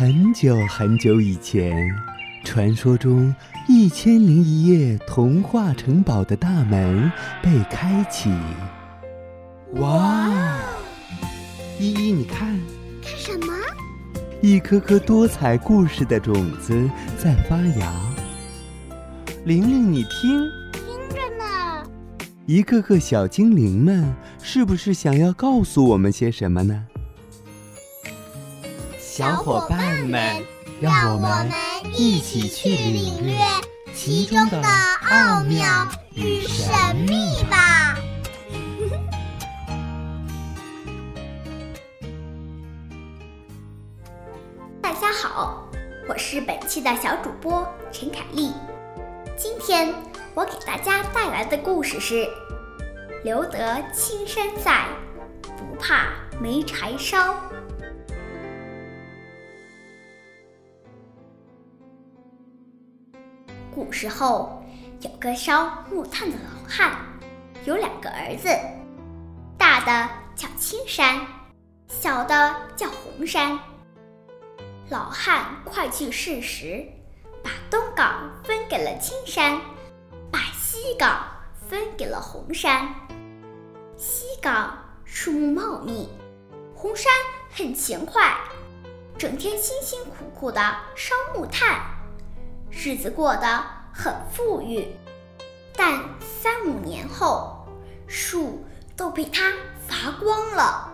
很久很久以前，传说中《一千零一夜》童话城堡的大门被开启。哇！依依，你看，看什么？一颗颗多彩故事的种子在发芽。玲玲，你听，听着呢。一个个小精灵们，是不是想要告诉我们些什么呢？小伙伴们，让我们一起去领略其中的奥妙与神秘吧！大家好，我是本期的小主播陈凯丽。今天我给大家带来的故事是：留得青山在，不怕没柴烧。古时候，有个烧木炭的老汉，有两个儿子，大的叫青山，小的叫红山。老汉快去世时，把东岗分给了青山，把西岗分给了红山。西岗树木茂密，红山很勤快，整天辛辛苦苦的烧木炭。日子过得很富裕，但三五年后，树都被他伐光了。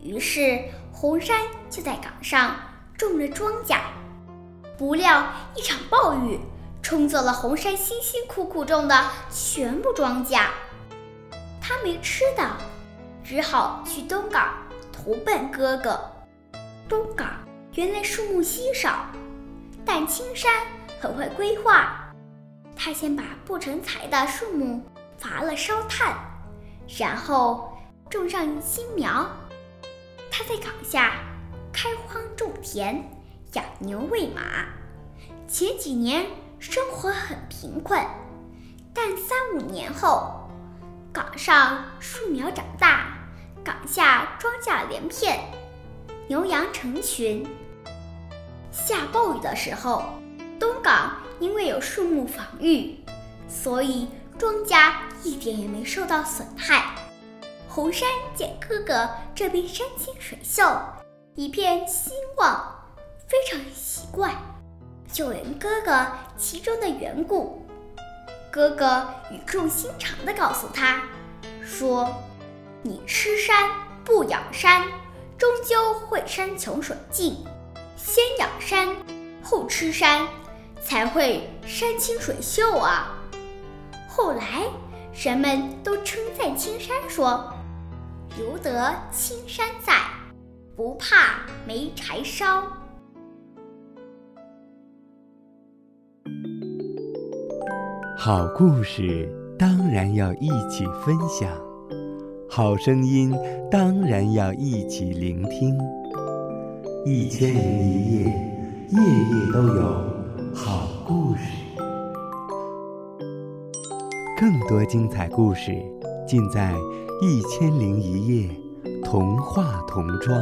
于是红山就在岗上种了庄稼，不料一场暴雨冲走了红山辛辛苦苦种的全部庄稼。他没吃的，只好去东岗投奔哥哥。东岗原来树木稀少。但青山很会规划，他先把不成材的树木伐了烧炭，然后种上新苗。他在岗下开荒种田，养牛喂马。前几年生活很贫困，但三五年后，岗上树苗长大，岗下庄稼连片，牛羊成群。下暴雨的时候，东港因为有树木防御，所以庄稼一点也没受到损害。红山见哥哥这边山清水秀，一片兴旺，非常奇怪，就问哥哥其中的缘故。哥哥语重心长地告诉他，说：“你吃山不养山，终究会山穷水尽。”先养山，后吃山，才会山清水秀啊！后来人们都称赞青山说：“留得青山在，不怕没柴烧。”好故事当然要一起分享，好声音当然要一起聆听。一千零一夜，夜夜都有好故事。更多精彩故事尽在《一千零一夜》童话童装。